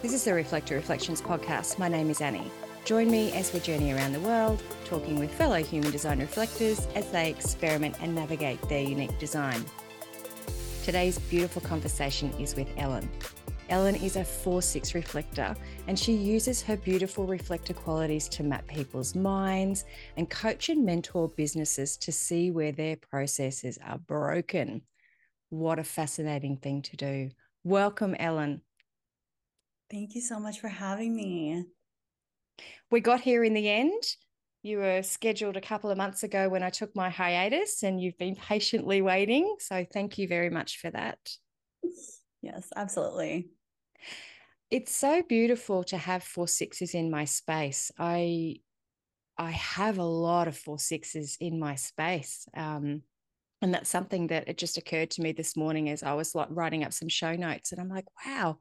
This is the Reflector Reflections podcast. My name is Annie. Join me as we journey around the world, talking with fellow human design reflectors as they experiment and navigate their unique design. Today's beautiful conversation is with Ellen. Ellen is a 4 6 reflector and she uses her beautiful reflector qualities to map people's minds and coach and mentor businesses to see where their processes are broken. What a fascinating thing to do. Welcome, Ellen. Thank you so much for having me. We got here in the end. You were scheduled a couple of months ago when I took my hiatus, and you've been patiently waiting. So, thank you very much for that. Yes, absolutely. It's so beautiful to have four sixes in my space. I I have a lot of four sixes in my space. Um, and that's something that it just occurred to me this morning as I was like writing up some show notes. And I'm like, wow,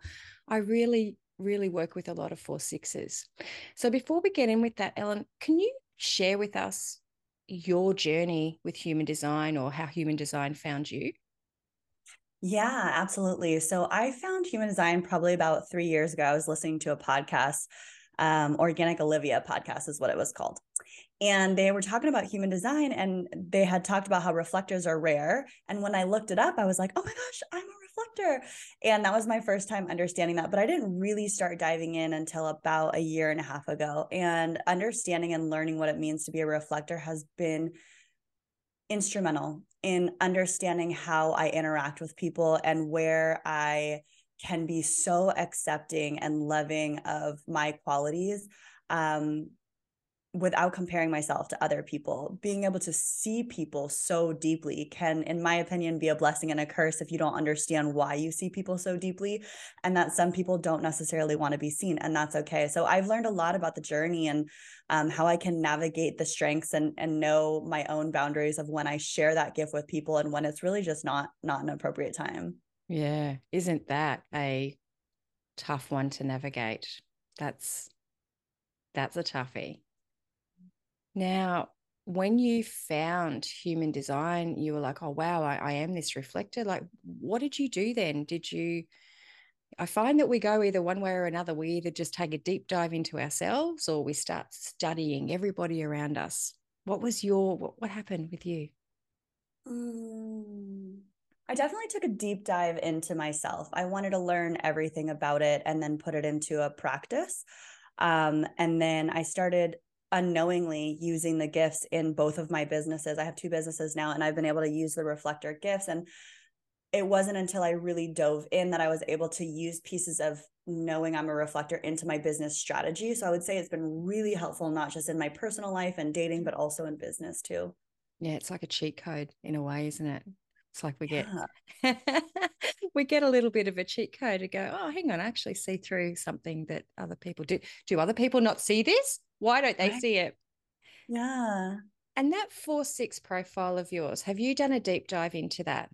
I really, really work with a lot of four sixes. So before we get in with that, Ellen, can you share with us your journey with human design or how human design found you? Yeah, absolutely. So I found human design probably about three years ago. I was listening to a podcast, um, Organic Olivia podcast is what it was called. And they were talking about human design and they had talked about how reflectors are rare. And when i looked it up i was like oh my gosh i'm a reflector. And that was my first time understanding that but i didn't really start diving in until about a year and a half ago. And understanding and learning what it means to be a reflector has been instrumental in understanding how i interact with people and where i can be so accepting and loving of my qualities um, without comparing myself to other people. Being able to see people so deeply can in my opinion be a blessing and a curse if you don't understand why you see people so deeply and that some people don't necessarily want to be seen and that's okay. So i've learned a lot about the journey and um, how i can navigate the strengths and and know my own boundaries of when i share that gift with people and when it's really just not not an appropriate time yeah isn't that a tough one to navigate that's that's a toughie now, when you found human design, you were like, oh, wow, I, I am this reflector. Like, what did you do then? Did you? I find that we go either one way or another. We either just take a deep dive into ourselves or we start studying everybody around us. What was your, what, what happened with you? Mm, I definitely took a deep dive into myself. I wanted to learn everything about it and then put it into a practice. Um, and then I started unknowingly using the gifts in both of my businesses. I have two businesses now and I've been able to use the reflector gifts and it wasn't until I really dove in that I was able to use pieces of knowing I'm a reflector into my business strategy. So I would say it's been really helpful, not just in my personal life and dating, but also in business too. Yeah, it's like a cheat code in a way, isn't it? It's like we get yeah. we get a little bit of a cheat code to go, oh, hang on, I actually see through something that other people do. Do other people not see this? Why don't they right. see it? Yeah. And that four six profile of yours, have you done a deep dive into that?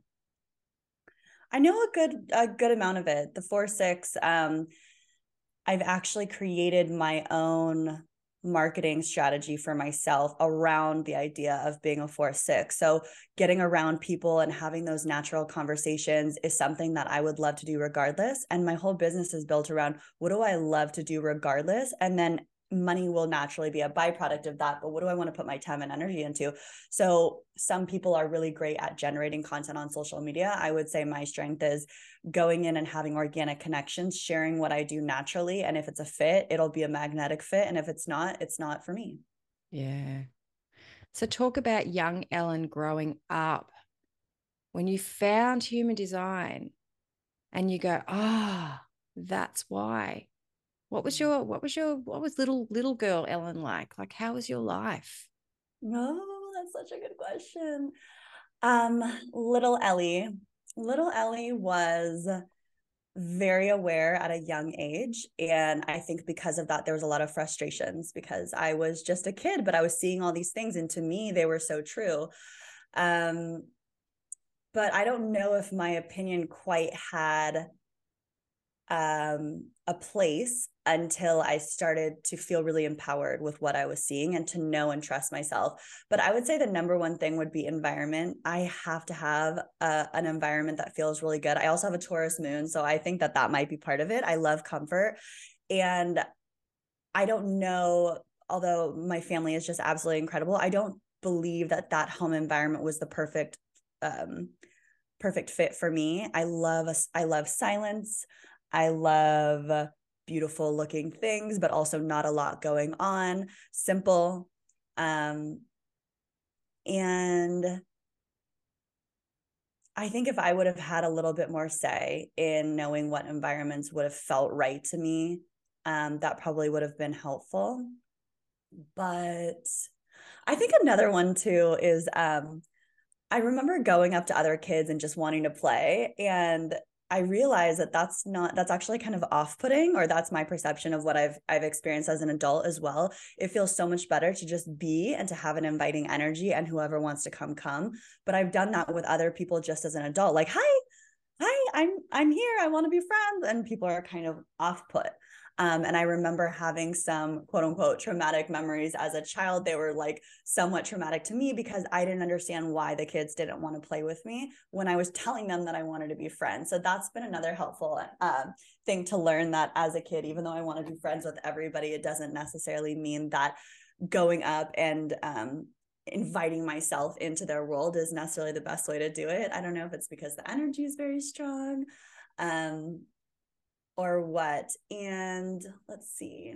I know a good a good amount of it. The four six. Um, I've actually created my own marketing strategy for myself around the idea of being a four six. So getting around people and having those natural conversations is something that I would love to do regardless. And my whole business is built around what do I love to do regardless? And then money will naturally be a byproduct of that but what do i want to put my time and energy into? So some people are really great at generating content on social media. I would say my strength is going in and having organic connections sharing what i do naturally and if it's a fit it'll be a magnetic fit and if it's not it's not for me. Yeah. So talk about young ellen growing up. When you found human design and you go ah oh, that's why what was your what was your what was little little girl Ellen like? Like how was your life? Oh, that's such a good question. Um, little Ellie, little Ellie was very aware at a young age. And I think because of that, there was a lot of frustrations because I was just a kid, but I was seeing all these things. And to me, they were so true. Um, but I don't know if my opinion quite had um, a place until I started to feel really empowered with what I was seeing and to know and trust myself. But I would say the number one thing would be environment. I have to have a, an environment that feels really good. I also have a Taurus moon, so I think that that might be part of it. I love comfort. And I don't know, although my family is just absolutely incredible, I don't believe that that home environment was the perfect um perfect fit for me. I love I love silence. I love beautiful looking things, but also not a lot going on, simple. Um, and I think if I would have had a little bit more say in knowing what environments would have felt right to me, um, that probably would have been helpful. But I think another one too is um, I remember going up to other kids and just wanting to play. And I realize that that's not that's actually kind of off-putting or that's my perception of what I've I've experienced as an adult as well. It feels so much better to just be and to have an inviting energy and whoever wants to come come. But I've done that with other people just as an adult like, "Hi, hi, I'm I'm here. I want to be friends." And people are kind of off-put. Um, and I remember having some quote unquote traumatic memories as a child. They were like somewhat traumatic to me because I didn't understand why the kids didn't want to play with me when I was telling them that I wanted to be friends. So that's been another helpful uh, thing to learn that as a kid, even though I want to be friends with everybody, it doesn't necessarily mean that going up and um, inviting myself into their world is necessarily the best way to do it. I don't know if it's because the energy is very strong. Um, or what. And let's see.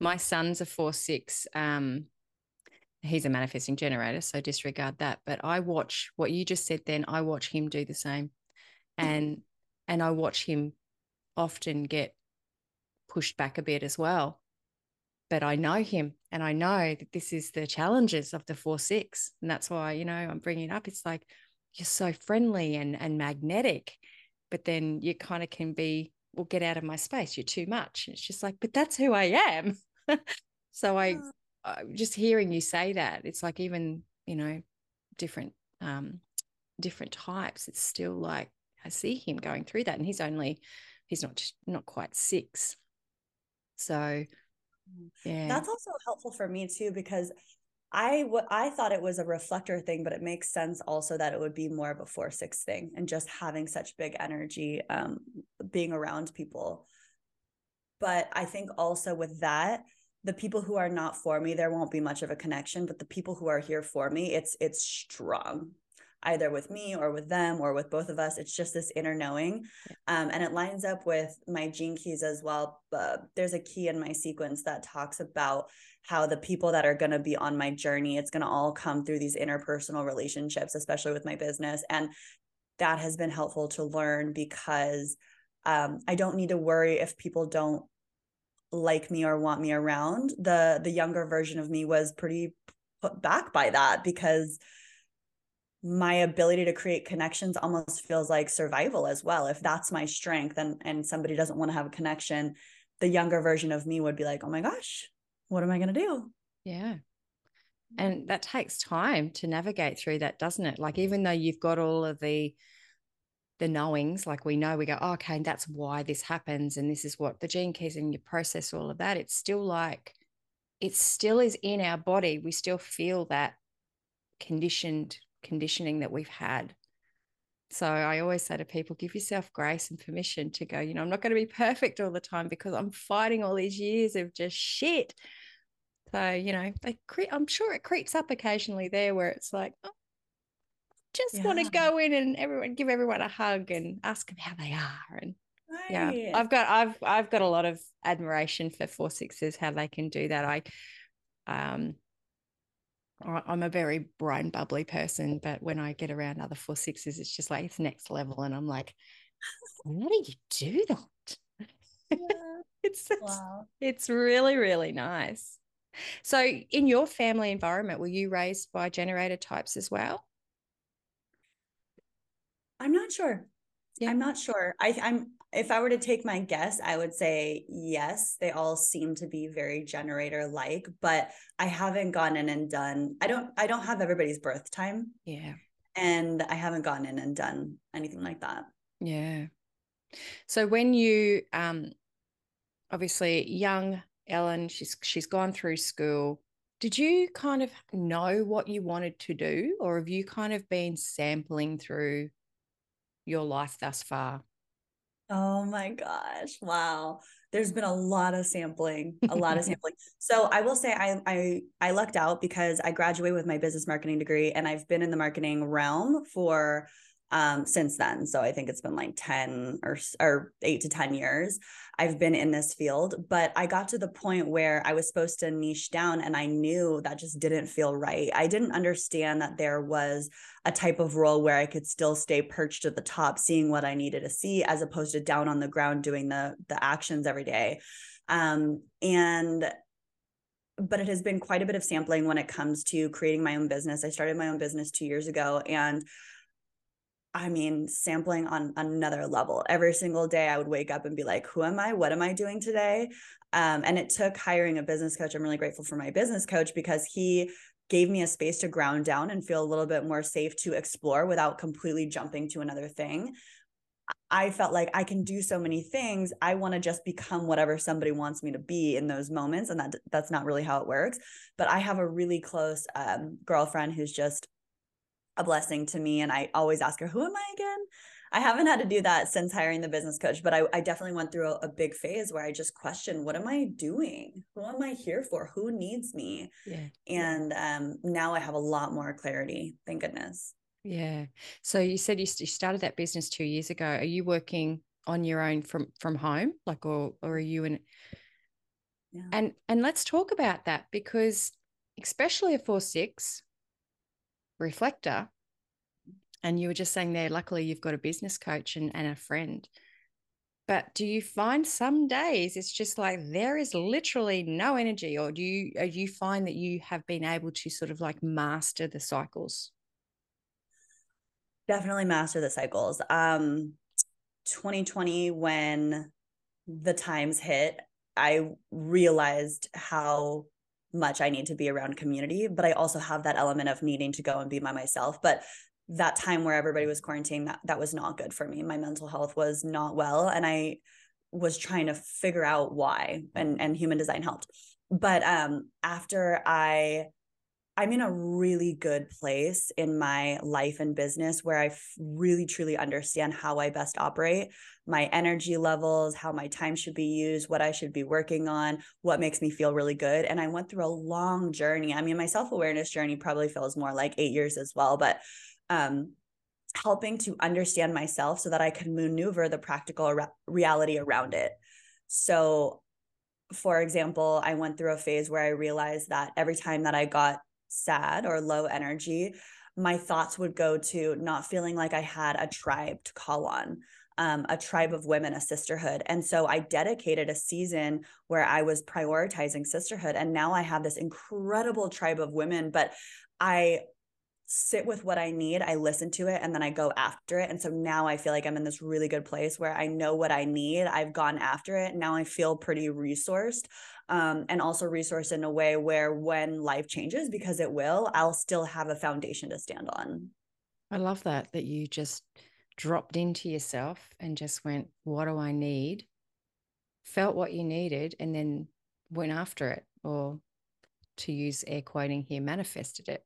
My son's a four six. Um, he's a manifesting generator, so disregard that. But I watch what you just said. Then I watch him do the same, and and I watch him often get pushed back a bit as well. But I know him, and I know that this is the challenges of the four six, and that's why you know I'm bringing it up. It's like you're so friendly and and magnetic, but then you kind of can be well, get out of my space. You're too much. It's just like, but that's who I am. so I, uh, just hearing you say that, it's like even, you know, different, um, different types. It's still like, I see him going through that and he's only, he's not, not quite six. So, mm. yeah. That's also helpful for me too, because I I thought it was a reflector thing, but it makes sense also that it would be more of a four six thing and just having such big energy, um, being around people. But I think also with that, the people who are not for me, there won't be much of a connection. But the people who are here for me, it's it's strong either with me or with them or with both of us. It's just this inner knowing. Um, and it lines up with my gene keys as well. Uh, there's a key in my sequence that talks about how the people that are going to be on my journey, it's going to all come through these interpersonal relationships, especially with my business. And that has been helpful to learn because um, I don't need to worry if people don't like me or want me around. The the younger version of me was pretty put back by that because my ability to create connections almost feels like survival as well if that's my strength and and somebody doesn't want to have a connection the younger version of me would be like oh my gosh what am i going to do? Yeah. And that takes time to navigate through that doesn't it? Like even though you've got all of the the knowings like we know we go oh, okay that's why this happens and this is what the gene keys and you process all of that it's still like it still is in our body. We still feel that conditioned conditioning that we've had. So I always say to people, give yourself grace and permission to go, you know, I'm not going to be perfect all the time because I'm fighting all these years of just shit. So, you know, they cre- I'm sure it creeps up occasionally there where it's like, oh, just yeah. want to go in and everyone give everyone a hug and ask them how they are. And right. yeah, I've got I've I've got a lot of admiration for four sixes, how they can do that. I um I'm a very bright and bubbly person, but when I get around other four sixes, it's just like it's next level. And I'm like, how do you do that? Yeah. it's, it's wow. it's really, really nice. So in your family environment, were you raised by generator types as well? I'm not sure. Yeah. I'm not sure. I, I'm if I were to take my guess, I would say yes. They all seem to be very generator like, but I haven't gone in and done. I don't. I don't have everybody's birth time. Yeah, and I haven't gone in and done anything like that. Yeah. So when you um obviously young Ellen, she's she's gone through school. Did you kind of know what you wanted to do, or have you kind of been sampling through your life thus far? Oh my gosh. Wow. There's been a lot of sampling, a lot of sampling. So I will say I I I lucked out because I graduated with my business marketing degree and I've been in the marketing realm for um, since then. So I think it's been like 10 or, or eight to 10 years I've been in this field. But I got to the point where I was supposed to niche down and I knew that just didn't feel right. I didn't understand that there was a type of role where I could still stay perched at the top, seeing what I needed to see, as opposed to down on the ground doing the the actions every day. Um, and but it has been quite a bit of sampling when it comes to creating my own business. I started my own business two years ago and I mean, sampling on another level. Every single day, I would wake up and be like, who am I? What am I doing today? Um, and it took hiring a business coach. I'm really grateful for my business coach because he gave me a space to ground down and feel a little bit more safe to explore without completely jumping to another thing. I felt like I can do so many things. I want to just become whatever somebody wants me to be in those moments, and that that's not really how it works. But I have a really close um, girlfriend who's just a blessing to me. And I always ask her, who am I again? I haven't had to do that since hiring the business coach, but I, I definitely went through a, a, big phase where I just questioned, what am I doing? Who am I here for? Who needs me? Yeah. And um, now I have a lot more clarity. Thank goodness. Yeah. So you said you, you started that business two years ago. Are you working on your own from from home, like, or or are you in? Yeah. And and let's talk about that because especially a four six, reflector. And you were just saying there, luckily you've got a business coach and, and a friend. But do you find some days it's just like there is literally no energy, or do you or do you find that you have been able to sort of like master the cycles? Definitely master the cycles. Um 2020 when the times hit, I realized how much I need to be around community, but I also have that element of needing to go and be by myself. But that time where everybody was quarantined, that, that was not good for me. My mental health was not well. And I was trying to figure out why and, and human design helped. But um, after I I'm in a really good place in my life and business where I really truly understand how I best operate, my energy levels, how my time should be used, what I should be working on, what makes me feel really good. And I went through a long journey. I mean, my self awareness journey probably feels more like eight years as well, but um, helping to understand myself so that I can maneuver the practical re- reality around it. So, for example, I went through a phase where I realized that every time that I got sad or low energy, my thoughts would go to not feeling like I had a tribe to call on. Um, a tribe of women, a sisterhood. And so I dedicated a season where I was prioritizing sisterhood. And now I have this incredible tribe of women, but I sit with what I need, I listen to it, and then I go after it. And so now I feel like I'm in this really good place where I know what I need. I've gone after it. Now I feel pretty resourced um, and also resourced in a way where when life changes, because it will, I'll still have a foundation to stand on. I love that, that you just dropped into yourself and just went, What do I need? Felt what you needed, and then went after it, or to use air quoting here, manifested it.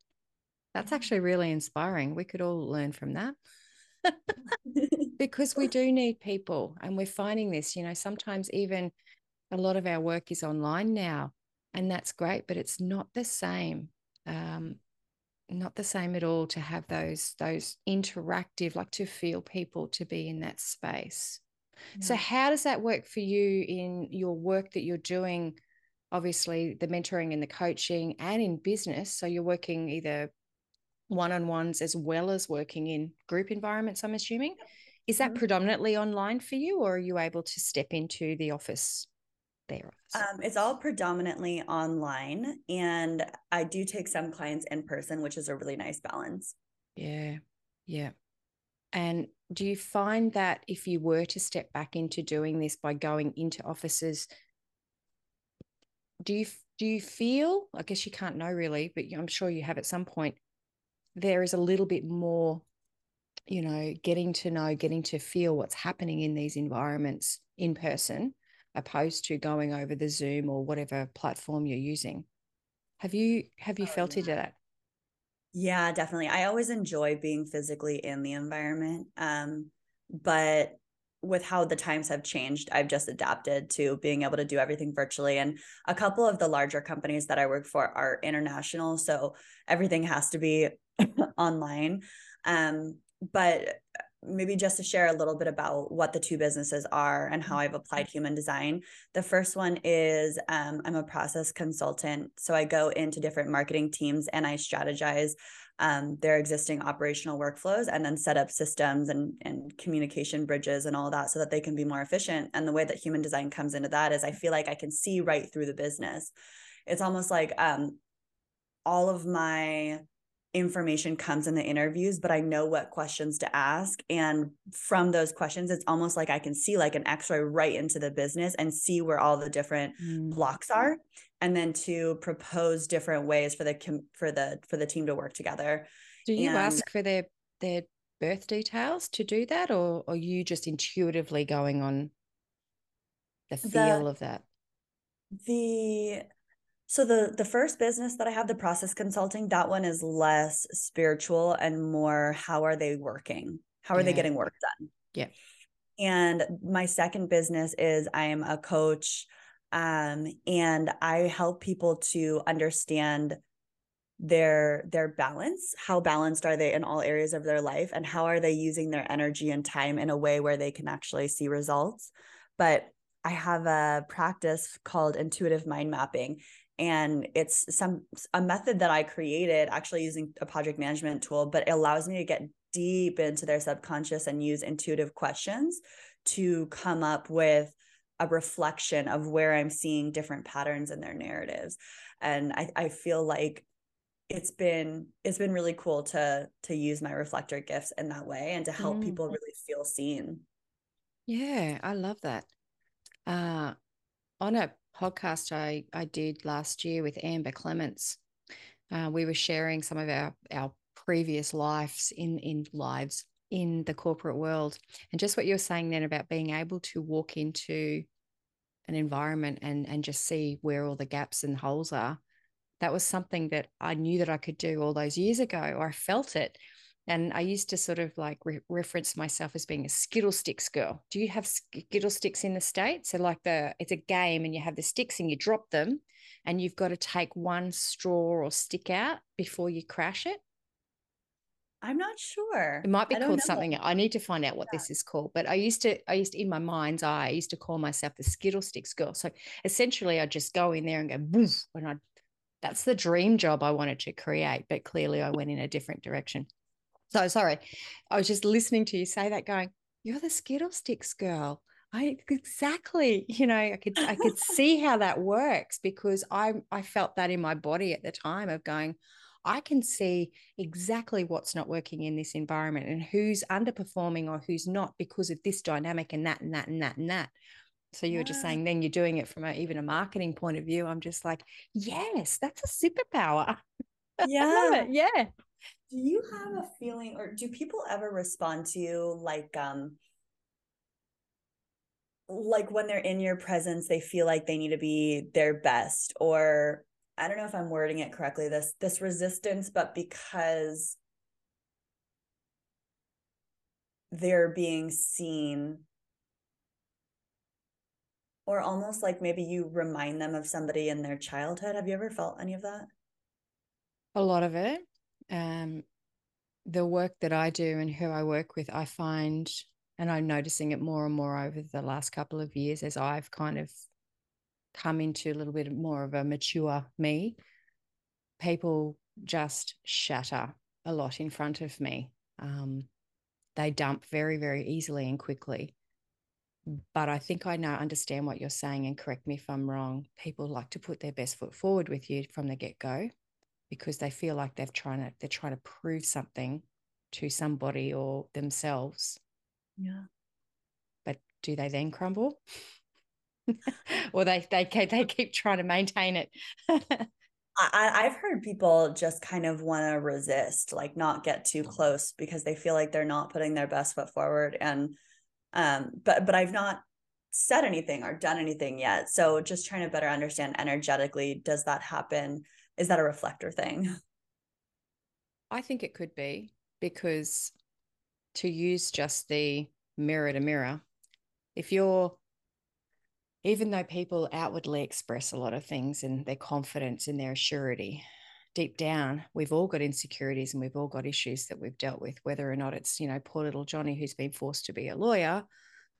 That's actually really inspiring. We could all learn from that. because we do need people and we're finding this, you know, sometimes even a lot of our work is online now and that's great, but it's not the same. Um, not the same at all to have those those interactive like to feel people to be in that space. So how does that work for you in your work that you're doing? Obviously the mentoring and the coaching and in business so you're working either one-on-ones as well as working in group environments i'm assuming. Is that mm-hmm. predominantly online for you or are you able to step into the office there um, it's all predominantly online and i do take some clients in person which is a really nice balance. Yeah yeah. And do you find that if you were to step back into doing this by going into offices do you do you feel i guess you can't know really but i'm sure you have at some point there is a little bit more you know, getting to know, getting to feel what's happening in these environments in person, opposed to going over the Zoom or whatever platform you're using. Have you have you oh, felt yeah. it that? Yeah, definitely. I always enjoy being physically in the environment. Um, but with how the times have changed, I've just adapted to being able to do everything virtually. And a couple of the larger companies that I work for are international. So everything has to be online. Um, but maybe just to share a little bit about what the two businesses are and how I've applied mm-hmm. human design. The first one is um, I'm a process consultant. So I go into different marketing teams and I strategize um, their existing operational workflows and then set up systems and, and communication bridges and all that so that they can be more efficient. And the way that human design comes into that is I feel like I can see right through the business. It's almost like um, all of my information comes in the interviews, but I know what questions to ask. And from those questions, it's almost like I can see like an x-ray right into the business and see where all the different mm. blocks are. And then to propose different ways for the for the for the team to work together. Do you and, ask for their their birth details to do that, or, or are you just intuitively going on the feel the, of that? The so the the first business that I have, the process consulting, that one is less spiritual and more how are they working? How are yeah. they getting work done? Yeah. And my second business is I am a coach um, and I help people to understand their their balance how balanced are they in all areas of their life and how are they using their energy and time in a way where they can actually see results but i have a practice called intuitive mind mapping and it's some a method that i created actually using a project management tool but it allows me to get deep into their subconscious and use intuitive questions to come up with a reflection of where i'm seeing different patterns in their narratives. And i, I feel like it's been it's been really cool to to use my reflector gifts in that way and to help mm. people really feel seen. Yeah i love that. Uh on a podcast I, I did last year with Amber Clements. Uh, we were sharing some of our, our previous lives in, in lives in the corporate world. And just what you're saying then about being able to walk into an environment and, and just see where all the gaps and holes are, that was something that I knew that I could do all those years ago, or I felt it. And I used to sort of like re- reference myself as being a Skittle Sticks girl. Do you have Skittle Sticks in the States? So, like the, it's a game and you have the sticks and you drop them and you've got to take one straw or stick out before you crash it. I'm not sure. It might be called something. I need to find out what yeah. this is called. But I used to, I used to, in my mind's eye, I used to call myself the Skittle Sticks girl. So essentially, I just go in there and go boof, and I. That's the dream job I wanted to create, but clearly I went in a different direction. So sorry. I was just listening to you say that going, you're the Skittle Sticks girl. I exactly, you know, I could I could see how that works because I I felt that in my body at the time of going, I can see exactly what's not working in this environment and who's underperforming or who's not because of this dynamic and that and that and that and that. So you were just saying then you're doing it from a, even a marketing point of view. I'm just like, yes, that's a superpower. Yeah. yeah do you have a feeling or do people ever respond to you like um like when they're in your presence they feel like they need to be their best? Or i don't know if i'm wording it correctly this this resistance but because they're being seen. Or almost like maybe you remind them of somebody in their childhood. Have you ever felt any of that? A lot of it um, the work that I do and who I work with, I find, and I'm noticing it more and more over the last couple of years as I've kind of come into a little bit more of a mature me, people just shatter a lot in front of me. Um, they dump very, very easily and quickly. But I think I now understand what you're saying, and correct me if I'm wrong. People like to put their best foot forward with you from the get go because they feel like they've trying to they're trying to prove something to somebody or themselves. Yeah. But do they then crumble? or they they they keep trying to maintain it. I, I've heard people just kind of want to resist, like not get too close because they feel like they're not putting their best foot forward. And um, but but I've not said anything or done anything yet. So just trying to better understand energetically, does that happen? Is that a reflector thing? I think it could be because to use just the mirror to mirror, if you're even though people outwardly express a lot of things and their confidence and their surety, deep down, we've all got insecurities and we've all got issues that we've dealt with, whether or not it's, you know, poor little Johnny who's been forced to be a lawyer,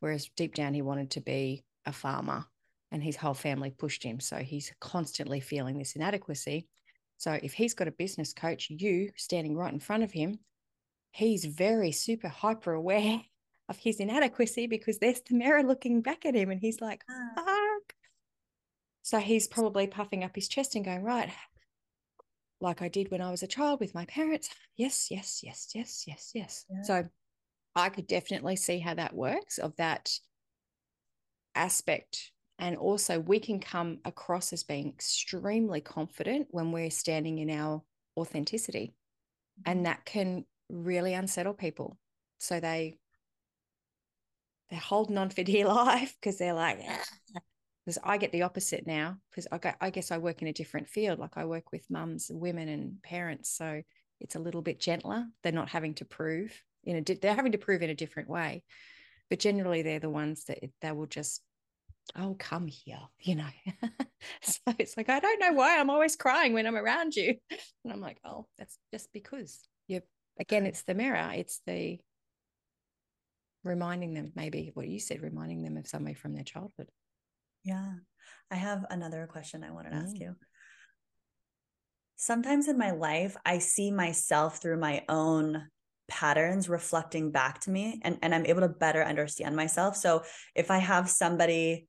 whereas deep down he wanted to be a farmer and his whole family pushed him. So he's constantly feeling this inadequacy. So if he's got a business coach, you standing right in front of him, he's very super hyper aware of his inadequacy because there's the mirror looking back at him and he's like, ah. fuck. So he's probably puffing up his chest and going, right, like I did when I was a child with my parents. Yes, yes, yes, yes, yes, yes. Yeah. So I could definitely see how that works of that aspect. And also, we can come across as being extremely confident when we're standing in our authenticity. And mm-hmm. that can really unsettle people. So they they're holding on for dear life because they're like, because I get the opposite now because I, I guess I work in a different field. Like I work with mums, women, and parents, so it's a little bit gentler. They're not having to prove in a they're having to prove in a different way, but generally they're the ones that they will just oh come here you know. So it's like i don't know why i'm always crying when i'm around you. And i'm like oh that's just because you again it's the mirror it's the reminding them maybe what you said reminding them of somebody from their childhood. Yeah. I have another question i wanted to mm. ask you. Sometimes in my life i see myself through my own patterns reflecting back to me and, and i'm able to better understand myself. So if i have somebody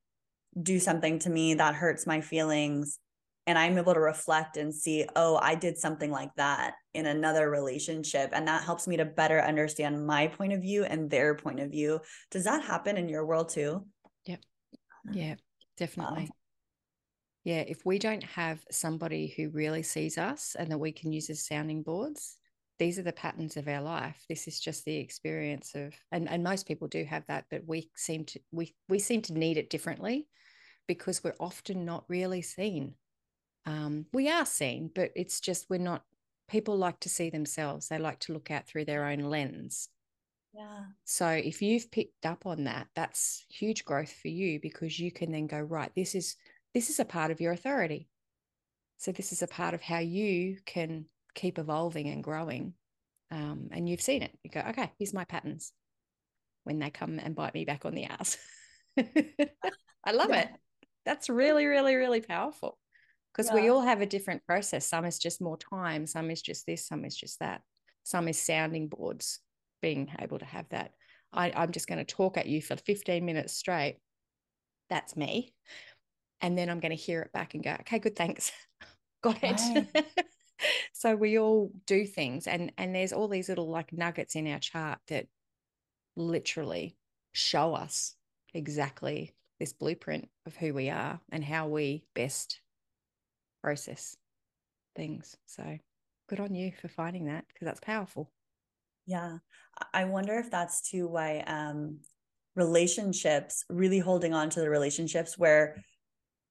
do something to me that hurts my feelings and i'm able to reflect and see oh i did something like that in another relationship and that helps me to better understand my point of view and their point of view. Does that happen in your world too? Yep. Uh-huh. Yeah definitely. Wow. yeah if we don't have somebody who really sees us and that we can use as sounding boards these are the patterns of our life. This is just the experience of and, and most people do have that but we seem to we we seem to need it differently because we're often not really seen um, we are seen, but it's just we're not. People like to see themselves. They like to look out through their own lens. Yeah. So if you've picked up on that, that's huge growth for you because you can then go right. This is this is a part of your authority. So this is a part of how you can keep evolving and growing. Um, and you've seen it. You go, okay, here's my patterns. When they come and bite me back on the ass, I love yeah. it. That's really, really, really powerful because yeah. we all have a different process. Some is just more time, some is just this, some is just that, some is sounding boards, being able to have that. I, I'm just going to talk at you for 15 minutes straight. That's me. And then I'm going to hear it back and go, okay, good, thanks. Got it. Right. so we all do things and and there's all these little like nuggets in our chart that literally show us exactly this blueprint of who we are and how we best process things. So good on you for finding that because that's powerful. Yeah. I wonder if that's too why um relationships really holding on to the relationships where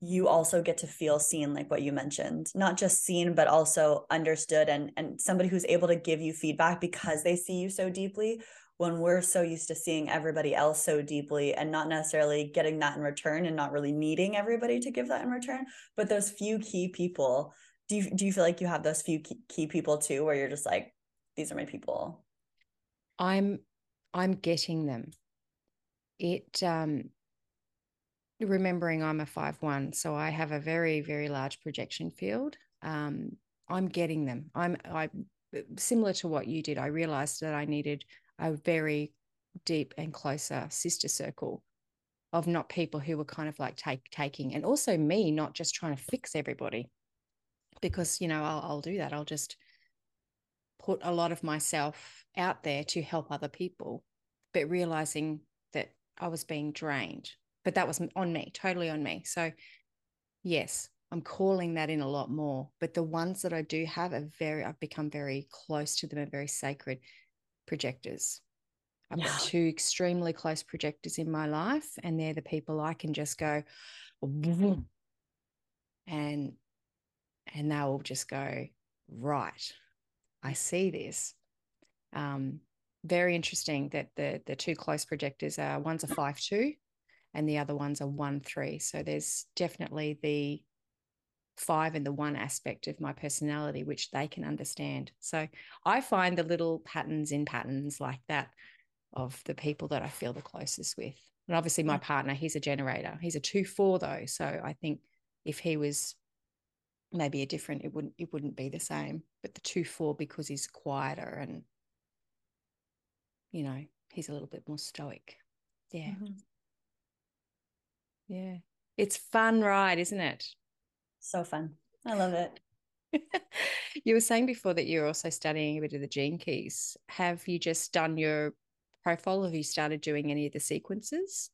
you also get to feel seen like what you mentioned not just seen but also understood and and somebody who's able to give you feedback because they see you so deeply when we're so used to seeing everybody else so deeply and not necessarily getting that in return and not really needing everybody to give that in return. But those few key people do you do you feel like you have those few key, key people too where you're just like these are my people i'm i'm getting them. It um remembering i'm a 5-1 so i have a very very large projection field um i'm getting them. I'm i similar to what you did i realized that i needed a very deep and closer sister circle of not people who were kind of like take taking and also me not just trying to fix everybody. Because you know I'll, I'll do that. I'll just put a lot of myself out there to help other people but realizing that i was being drained but that was on me totally on me. So yes I'm calling that in a lot more. But the ones that I do have are very, I've become very close to them and very sacred projectors. I've got two extremely close projectors in my life, and they're the people I can just go, and and they'll just go right. I see this. Um, very interesting that the the two close projectors are one's a five two, and the other one's a one three. So there's definitely the five and the one aspect of my personality which they can understand. So I find the little patterns in patterns like that of the people that I feel the closest with. And obviously, my partner, he's a generator. He's a two four though, so I think if he was maybe a different, it wouldn't it wouldn't be the same. But the two four because he's quieter and you know he's a little bit more stoic. Yeah, mm-hmm. yeah, it's fun ride, isn't it? So fun. I love it. you were saying before that you're also studying a bit of the gene keys. Have you just done your profile? Have you started doing any of the sequences?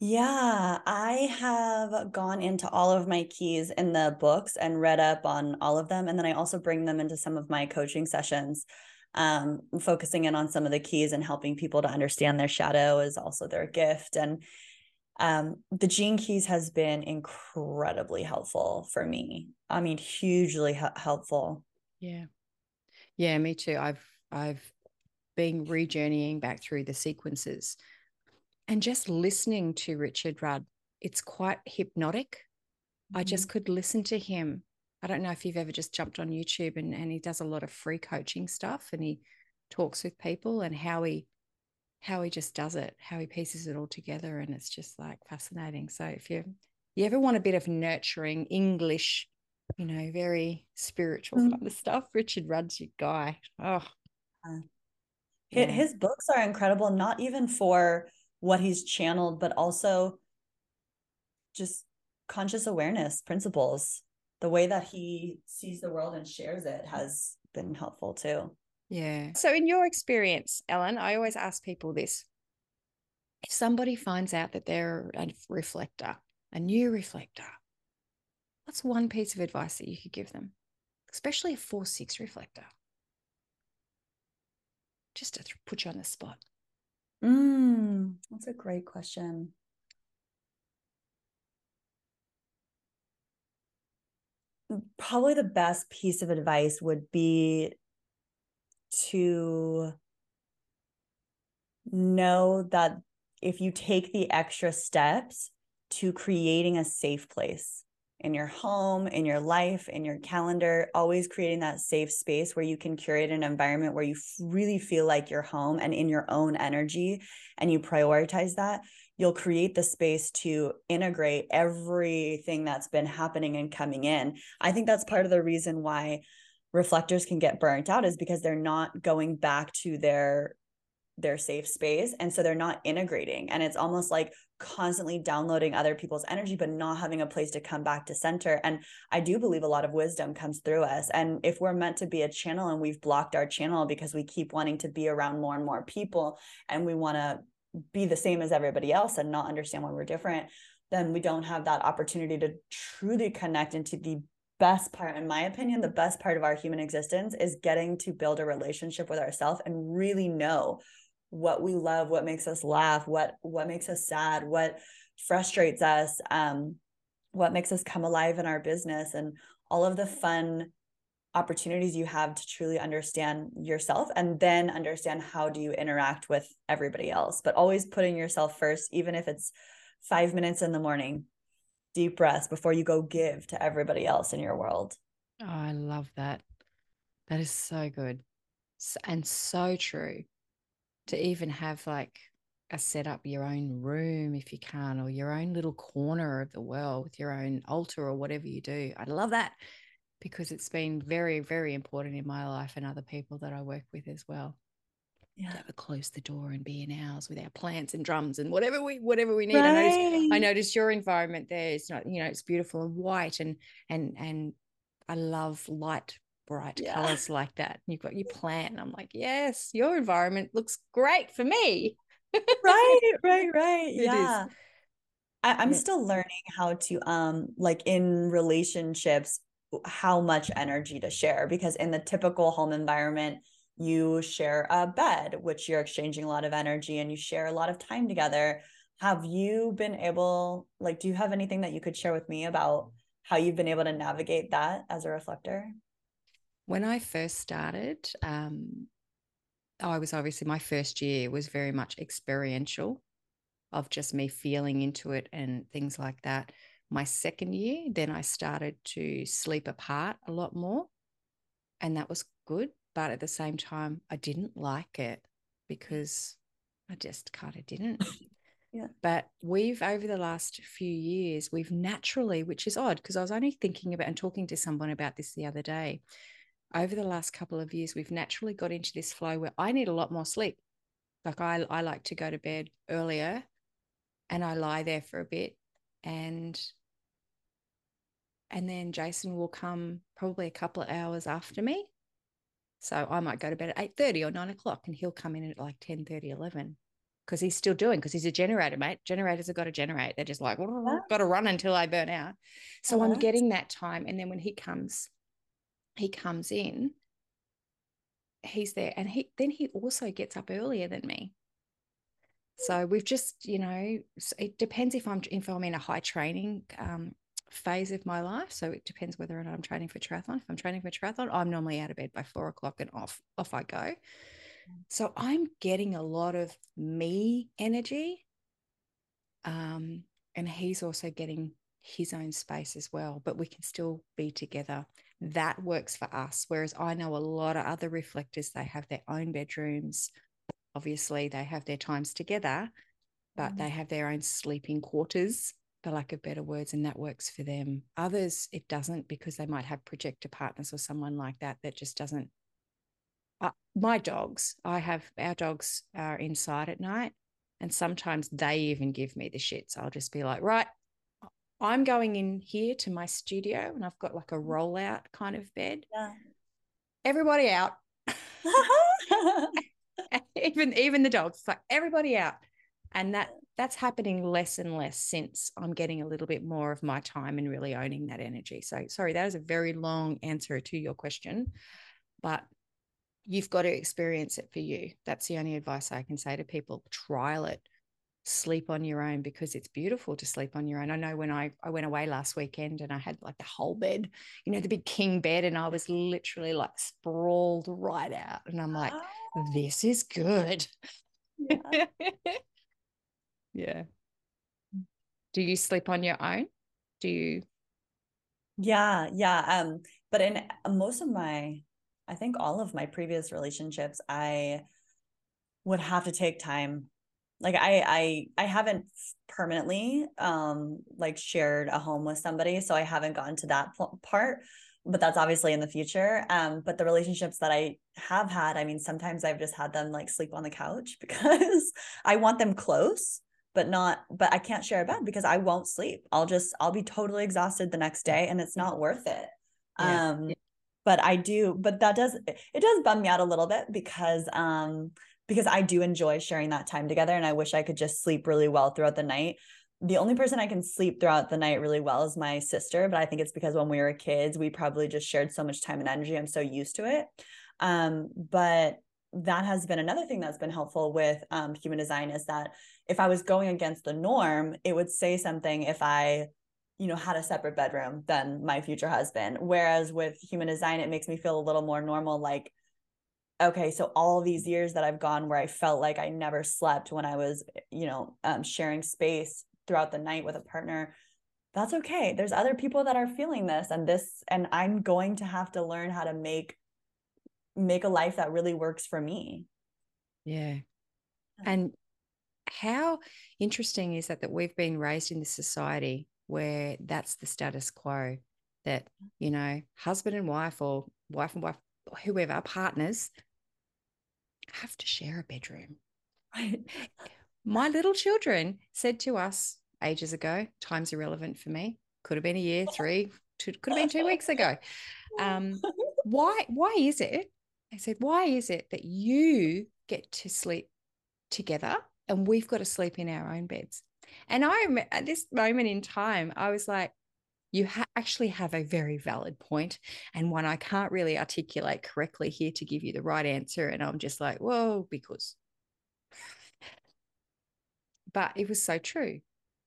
Yeah, I have gone into all of my keys in the books and read up on all of them. And then I also bring them into some of my coaching sessions, um, focusing in on some of the keys and helping people to understand their shadow is also their gift. And um, the gene keys has been incredibly helpful for me. I mean, hugely helpful. Yeah. Yeah, me too. I've I've been rejourneying back through the sequences and just listening to Richard Rudd, it's quite hypnotic. Mm-hmm. I just could listen to him. I don't know if you've ever just jumped on YouTube and, and he does a lot of free coaching stuff and he talks with people and how he how he just does it, how he pieces it all together. And it's just like fascinating. So if you you ever want a bit of nurturing English, you know, very spiritual mm-hmm. kind of stuff, Richard Rudd's your guy. Oh, yeah. His books are incredible, not even for what he's channeled, but also just conscious awareness principles. The way that he sees the world and shares it has been helpful too. Yeah. So, in your experience, Ellen, I always ask people this if somebody finds out that they're a reflector, a new reflector, what's one piece of advice that you could give them, especially a 4 6 reflector? just to put you on the spot? Mm, that's a great question. Probably the best piece of advice would be to know that if you take the extra steps to creating a safe place in your home, in your life, in your calendar, always creating that safe space where you can curate an environment where you really feel like you're home and in your own energy and you prioritize that, you'll create the space to integrate everything that's been happening and coming in. I think that's part of the reason why reflectors can get burnt out is because they're not going back to their their safe space. And so they're not integrating. And it's almost like constantly downloading other people's energy but not having a place to come back to center. And i do believe a lot of wisdom comes through us. And if we're meant to be a channel and we've blocked our channel because we keep wanting to be around more and more people and we want to be the same as everybody else and not understand why we're different then we don't have that opportunity to truly connect into the best part in my opinion the best part of our human existence is getting to build a relationship with ourselves and really know what we love, what makes us laugh, what what makes us sad, what frustrates us, um, what makes us come alive in our business, and all of the fun opportunities you have to truly understand yourself and then understand how do you interact with everybody else. But always putting yourself first even if it's 5 minutes in the morning deep breaths before you go give to everybody else in your world oh i love that that is so good and so true to even have like a set up your own room if you can, or your own little corner of the world with your own altar or whatever you do. I love that because it's been very, very important in my life and other people that I work with as well. Yeah. To ever close the door and be in ours with our plants and drums and whatever we whatever we need. Right. I noticed I noticed your environment there. It's not, you know, it's beautiful and white and and and I love light bright yeah. colors like that. You've got your plant. I'm like, yes, your environment looks great for me. right, right, right. yeah. I, am still learning how to um like in relationships how much energy to share because in the typical home environment you share a bed which you're exchanging a lot of energy and you share a lot of time together. Have you been able like do you have anything that you could share with me about how you've been able to navigate that as a reflector? When i first started um i was obviously my first year was very much experiential of just me feeling into it and things like that. My second year then i started to sleep apart a lot more and that was good but at the same time i didn't like it because i just kind of didn't yeah. But we've over the last few years, we've naturally, which is odd because I was only thinking about and talking to someone about this the other day. Over the last couple of years, we've naturally got into this flow where I need a lot more sleep. Like I, I like to go to bed earlier and I lie there for a bit and and then Jason will come probably a couple of hours after me. So I might go to bed at 8 30 or 9 o'clock and he'll come in at like 10 30, 11 because he's still doing because he's a generator, mate. Generators have got to generate. They're just like, got to run until I burn out. So uh-huh. I'm getting that time. And then when he comes, he comes in, he's there. And he then he also gets up earlier than me. So we've just, you know, it depends if I'm if I'm in a high training um, phase of my life. So it depends whether or not I'm training for triathlon. If I'm training for triathlon, I'm normally out of bed by four o'clock and off off I go. So I'm getting a lot of me energy. Um, and he's also getting his own space as well, but we can still be together. That works for us. Whereas I know a lot of other reflectors, they have their own bedrooms. Obviously, they have their times together, but mm-hmm. they have their own sleeping quarters, for lack of better words, and that works for them. Others, it doesn't because they might have projector partners or someone like that that just doesn't uh, my dogs, I have our dogs are inside at night, and sometimes they even give me the shits. I'll just be like, right, I'm going in here to my studio, and I've got like a mm-hmm. rollout kind of bed. Yeah. Everybody out. even even the dogs, like everybody out, and that that's happening less and less since I'm getting a little bit more of my time and really owning that energy. So sorry, that is a very long answer to your question, but you've got to experience it for you. That's the only advice I can say to people. Trial it. Sleep on your own because it's beautiful to sleep on your own. I know when I, I went away last weekend and I had like the whole bed, you know, the big king bed, and I was literally like sprawled right out. And I'm like, oh. this is good. Yeah. yeah. Do you sleep on your own? Do you? Yeah, yeah. Um, but in most of my I think all of my previous relationships, I would have to take time. Like I I I haven't permanently um like shared a home with somebody, so I haven't gotten to that part. But that's obviously in the future. Um, but the relationships that I have had, I mean, sometimes I've just had them like sleep on the couch because I want them close, but not. But I can't share a bed because I won't sleep. I'll just I'll be totally exhausted the next day, and it's not worth it. Yeah. Um, but I do, but that does it does bum me out a little bit because um because I do enjoy sharing that time together and I wish I could just sleep really well throughout the night. The only person I can sleep throughout the night really well is my sister, but I think it's because when we were kids, we probably just shared so much time and energy. I'm so used to it. Um, but that has been another thing that's been helpful with um, human design is that if I was going against the norm, it would say something if I you know had a separate bedroom than my future husband. Whereas with human design it makes me feel a little more normal like okay so all these years that i've gone where i felt like i never slept when i was you know um, sharing space throughout the night with a partner that's okay. There's other people that are feeling this and this and i'm going to have to learn how to make make a life that really works for me. Yeah. And how interesting is that that we've been raised in this society where that's the status quo that, you know, husband and wife or wife and wife, whoever, partners have to share a bedroom. My little children said to us ages ago, time's irrelevant for me. Could have been a year, three, two, could have been two weeks ago. Um, why, why is it? I said, why is it that you get to sleep together and we've got to sleep in our own beds? And I at this moment in time, I was like, you ha- actually have a very valid point and one I can't really articulate correctly here to give you the right answer. And I'm just like, whoa, because. But it was so true.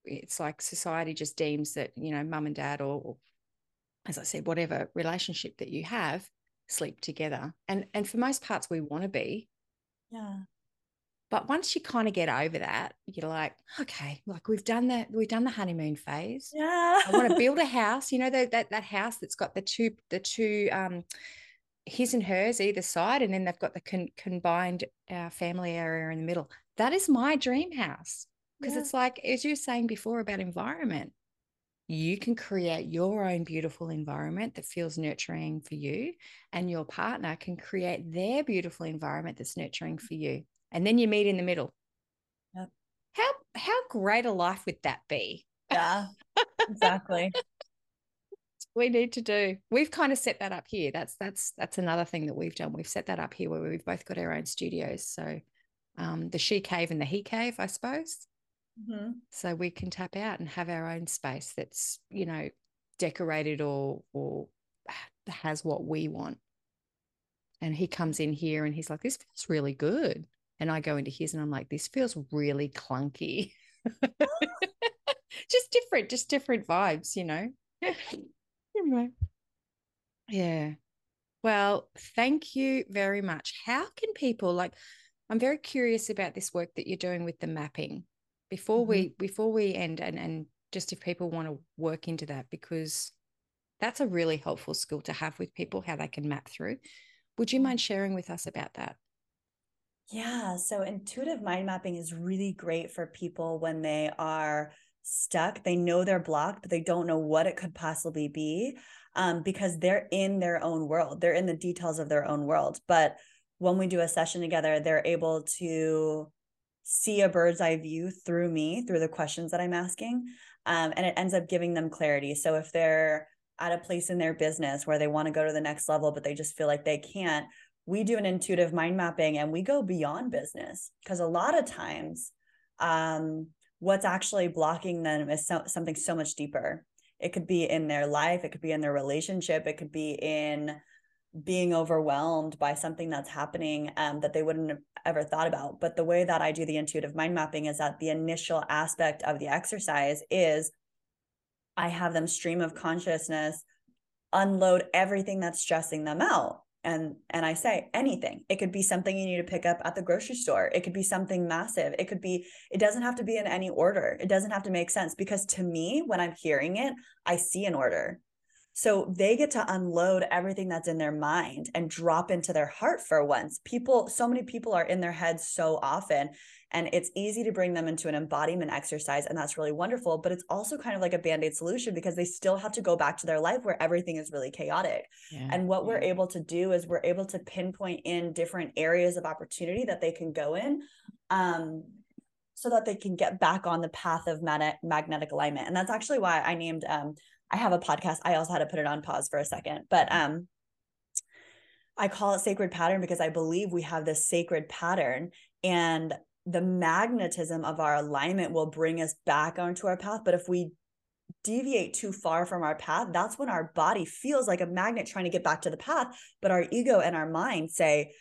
It's like society just deems that, you know, mum and dad, or, or as I said, whatever relationship that you have, sleep together. And and for most parts, we want to be. Yeah. But once you kind of get over that, you're like, okay, like we've done that, we've done the honeymoon phase. Yeah. I want to build a house, you know, that that that house that's got the two, the two um his and hers either side, and then they've got the con- combined uh, family area in the middle. That is my dream house because yeah. it's like, as you were saying before about environment, you can create your own beautiful environment that feels nurturing for you, and your partner can create their beautiful environment that's nurturing for you and then you meet in the middle. Yep. How how great a life would that be? Yeah, exactly. we need to do. We've kind of set that up here. That's that's that's another thing that we've done. We've set that up here where we've both got our own studios. So um, the she cave and the he cave, I suppose. Mm-hmm. So we can tap out and have our own space that's you know decorated or or has what we want. And he comes in here and he's like, "This feels really good." And I go into his and I'm like, this feels really clunky. just different, just different vibes, you know. anyway. Yeah. Well, thank you very much. How can people like I'm very curious about this work that you're doing with the mapping. Before mm-hmm. we before we end and and just if people want to work into that because that's a really helpful skill to have with people how they can map through. Would you mind sharing with us about that? Yeah. So intuitive mind mapping is really great for people when they are stuck. They know they're blocked, but they don't know what it could possibly be um, because they're in their own world. They're in the details of their own world. But when we do a session together, they're able to see a bird's eye view through me, through the questions that I'm asking. Um, and it ends up giving them clarity. So if they're at a place in their business where they want to go to the next level, but they just feel like they can't, we do an intuitive mind mapping and we go beyond business because a lot of times um, what's actually blocking them is so, something so much deeper. It could be in their life it could be in their relationship it could be in being overwhelmed by something that's happening um, that they wouldn't have ever thought about. But the way that i do the intuitive mind mapping is that the initial aspect of the exercise is i have them stream of consciousness unload everything that's stressing them out and and i say anything. It could be something you need to pick up at the grocery store. It could be something massive. It could be it doesn't have to be in any order. It doesn't have to make sense because to me when i'm hearing it i see an order. So they get to unload everything that's in their mind and drop into their heart for once. People so many people are in their heads so often and it's easy to bring them into an embodiment exercise. And that's really wonderful. But it's also kind of like a band aid solution because they still have to go back to their life where everything is really chaotic. Yeah, and what yeah. we're able to do is we're able to pinpoint in different areas of opportunity that they can go in. Um, so that they can get back on the path of mag- magnetic alignment. And that's actually why I named um, I have a podcast. I also had to put it on pause for a second, but um I call it sacred pattern because I believe we have this sacred pattern and the magnetism of our alignment will bring us back onto our path. But if we deviate too far from our path, that's when our body feels like a magnet trying to get back to the path. But our ego and our mind say,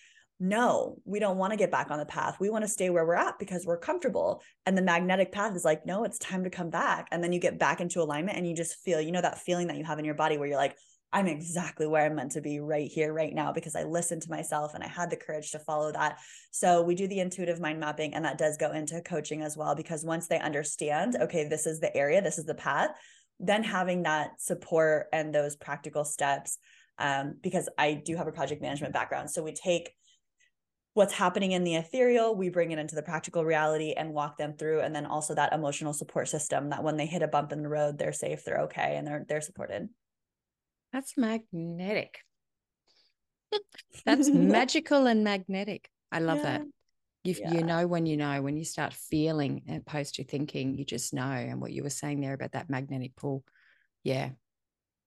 no, we don't want to get back on the path. We want to stay where we're at because we're comfortable. And the magnetic path is like, no, it's time to come back. And then you get back into alignment and you just feel, you know, that feeling that you have in your body where you're like, I'm exactly where I'm meant to be right here, right now, because I listened to myself and I had the courage to follow that. So we do the intuitive mind mapping, and that does go into coaching as well, because once they understand, okay, this is the area, this is the path, then having that support and those practical steps. Um, because I do have a project management background. So we take what's happening in the ethereal, we bring it into the practical reality and walk them through. And then also that emotional support system that when they hit a bump in the road, they're safe, they're okay, and they're they're supported. That's magnetic. That's magical and magnetic. I love yeah. that. You, yeah. you know when you know when you start feeling and post your thinking you just know and what you were saying there about that magnetic pull yeah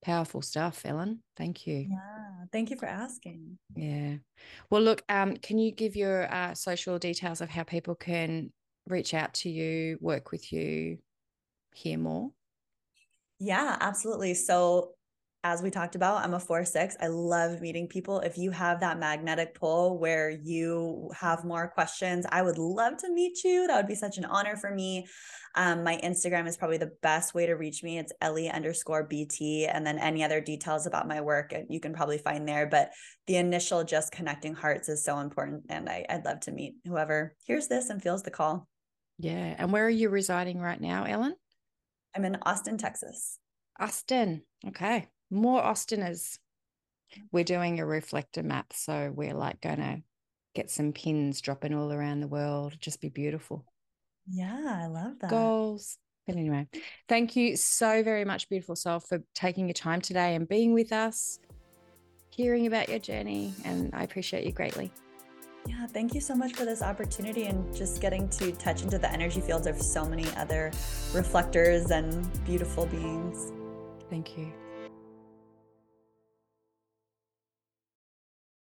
powerful stuff ellen thank you yeah thank you for asking yeah well look um can you give your uh, social details of how people can reach out to you, work with you, hear more? Yeah, absolutely. So as we talked about, I'm a four six. I love meeting people. If you have that magnetic pull where you have more questions, I would love to meet you. That would be such an honor for me. Um, my Instagram is probably the best way to reach me. It's Ellie underscore BT. And then any other details about my work uh, you can probably find there. But the initial just connecting hearts is so important. And I, I'd love to meet whoever hears this and feels the call. Yeah. And where are you residing right now, Ellen? I'm in Austin, Texas. Austin. Okay more Austiners. We're doing a reflector map. So we're like going to get some pins dropping all around the world. Just be beautiful. Yeah, I love that. Goals. But anyway, thank you so very much, beautiful soul, for taking your time today and being with us, hearing about your journey. And I appreciate you greatly. Yeah, thank you so much for this opportunity and just getting to touch into the energy fields of so many other reflectors and beautiful beings. Thank you.